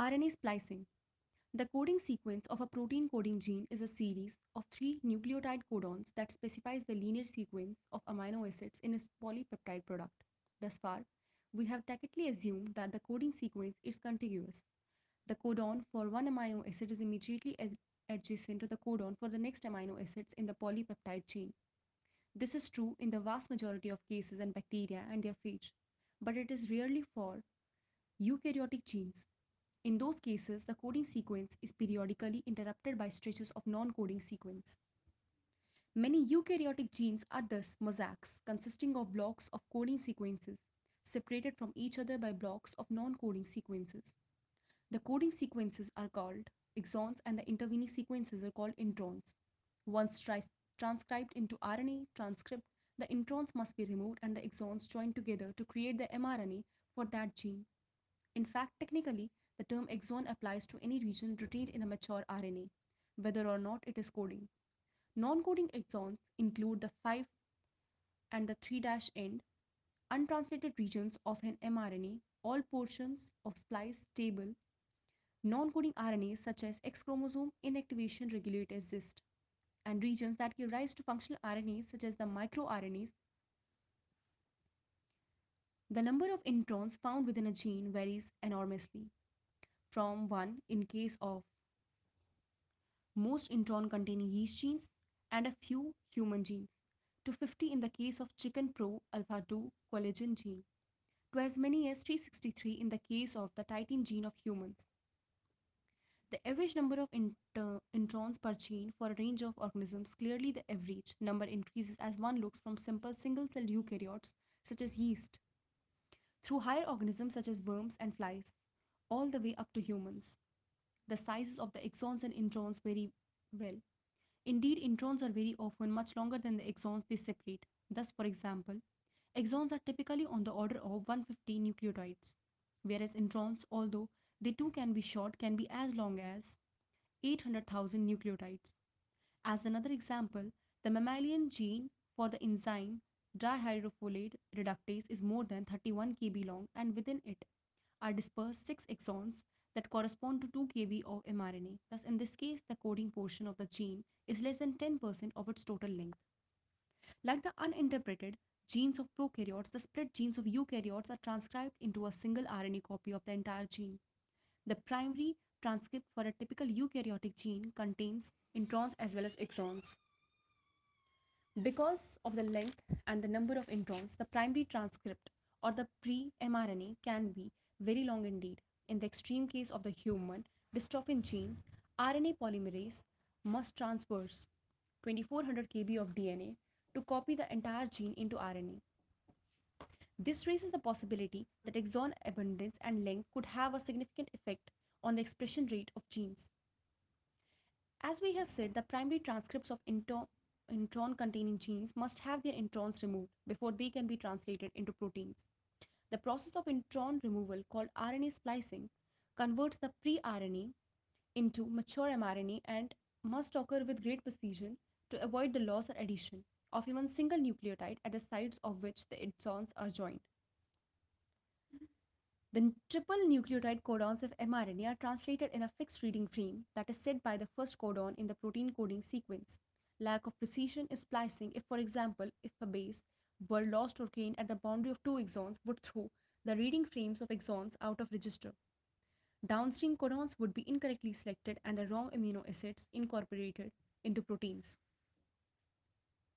RNA splicing. The coding sequence of a protein coding gene is a series of three nucleotide codons that specifies the linear sequence of amino acids in its polypeptide product. Thus far, we have tacitly assumed that the coding sequence is contiguous. The codon for one amino acid is immediately ad adjacent to the codon for the next amino acids in the polypeptide chain. This is true in the vast majority of cases in bacteria and their phage, but it is rarely for eukaryotic genes. In those cases, the coding sequence is periodically interrupted by stretches of non-coding sequence. Many eukaryotic genes are thus mosaics consisting of blocks of coding sequences separated from each other by blocks of non-coding sequences. The coding sequences are called exons and the intervening sequences are called introns. Once transcribed into RNA transcript, the introns must be removed and the exons joined together to create the mRNA for that gene. In fact, technically, the term exon applies to any region retained in a mature RNA, whether or not it is coding. Non-coding exons include the 5 and the 3' end, untranslated regions of an mRNA, all portions of splice table, non-coding RNAs such as X chromosome inactivation regulator Xist, and regions that give rise to functional RNAs such as the microRNAs. The number of introns found within a gene varies enormously from 1 in case of most intron containing yeast genes and a few human genes, to 50 in the case of chicken pro alpha 2 collagen gene, to as many as 363 in the case of the titin gene of humans. The average number of inter- introns per gene for a range of organisms, clearly the average number increases as one looks from simple single cell eukaryotes such as yeast through higher organisms such as worms and flies all the way up to humans. The sizes of the exons and introns vary well. Indeed, introns are very often much longer than the exons they separate. Thus, for example, exons are typically on the order of 150 nucleotides, whereas introns, although they too can be short, can be as long as 800,000 nucleotides. As another example, the mammalian gene for the enzyme dihydrofolate reductase is more than 31 kb long and within it are dispersed 6 exons that correspond to 2 kb of mRNA. Thus, in this case, the coding portion of the gene is less than 10% of its total length. Like the uninterrupted genes of prokaryotes, the split genes of eukaryotes are transcribed into a single RNA copy of the entire gene. The primary transcript for a typical eukaryotic gene contains introns as well as exons. Because of the length and the number of introns, the primary transcript or the pre-mRNA can be very long indeed. In the extreme case of the human dystrophin gene, RNA polymerase must transverse 2400 kb of DNA to copy the entire gene into RNA. This raises the possibility that exon abundance and length could have a significant effect on the expression rate of genes. As we have said, the primary transcripts of intron containing genes must have their introns removed before they can be translated into proteins. The process of intron removal, called RNA splicing, converts the pre RNA into mature mRNA and must occur with great precision to avoid the loss or addition of even single nucleotide at the sites of which the exons are joined. The triple nucleotide codons of mRNA are translated in a fixed reading frame that is set by the first codon in the protein coding sequence. Lack of precision is splicing if, for example, if a base were lost or gained at the boundary of two exons would throw the reading frames of exons out of register. Downstream codons would be incorrectly selected and the wrong amino acids incorporated into proteins.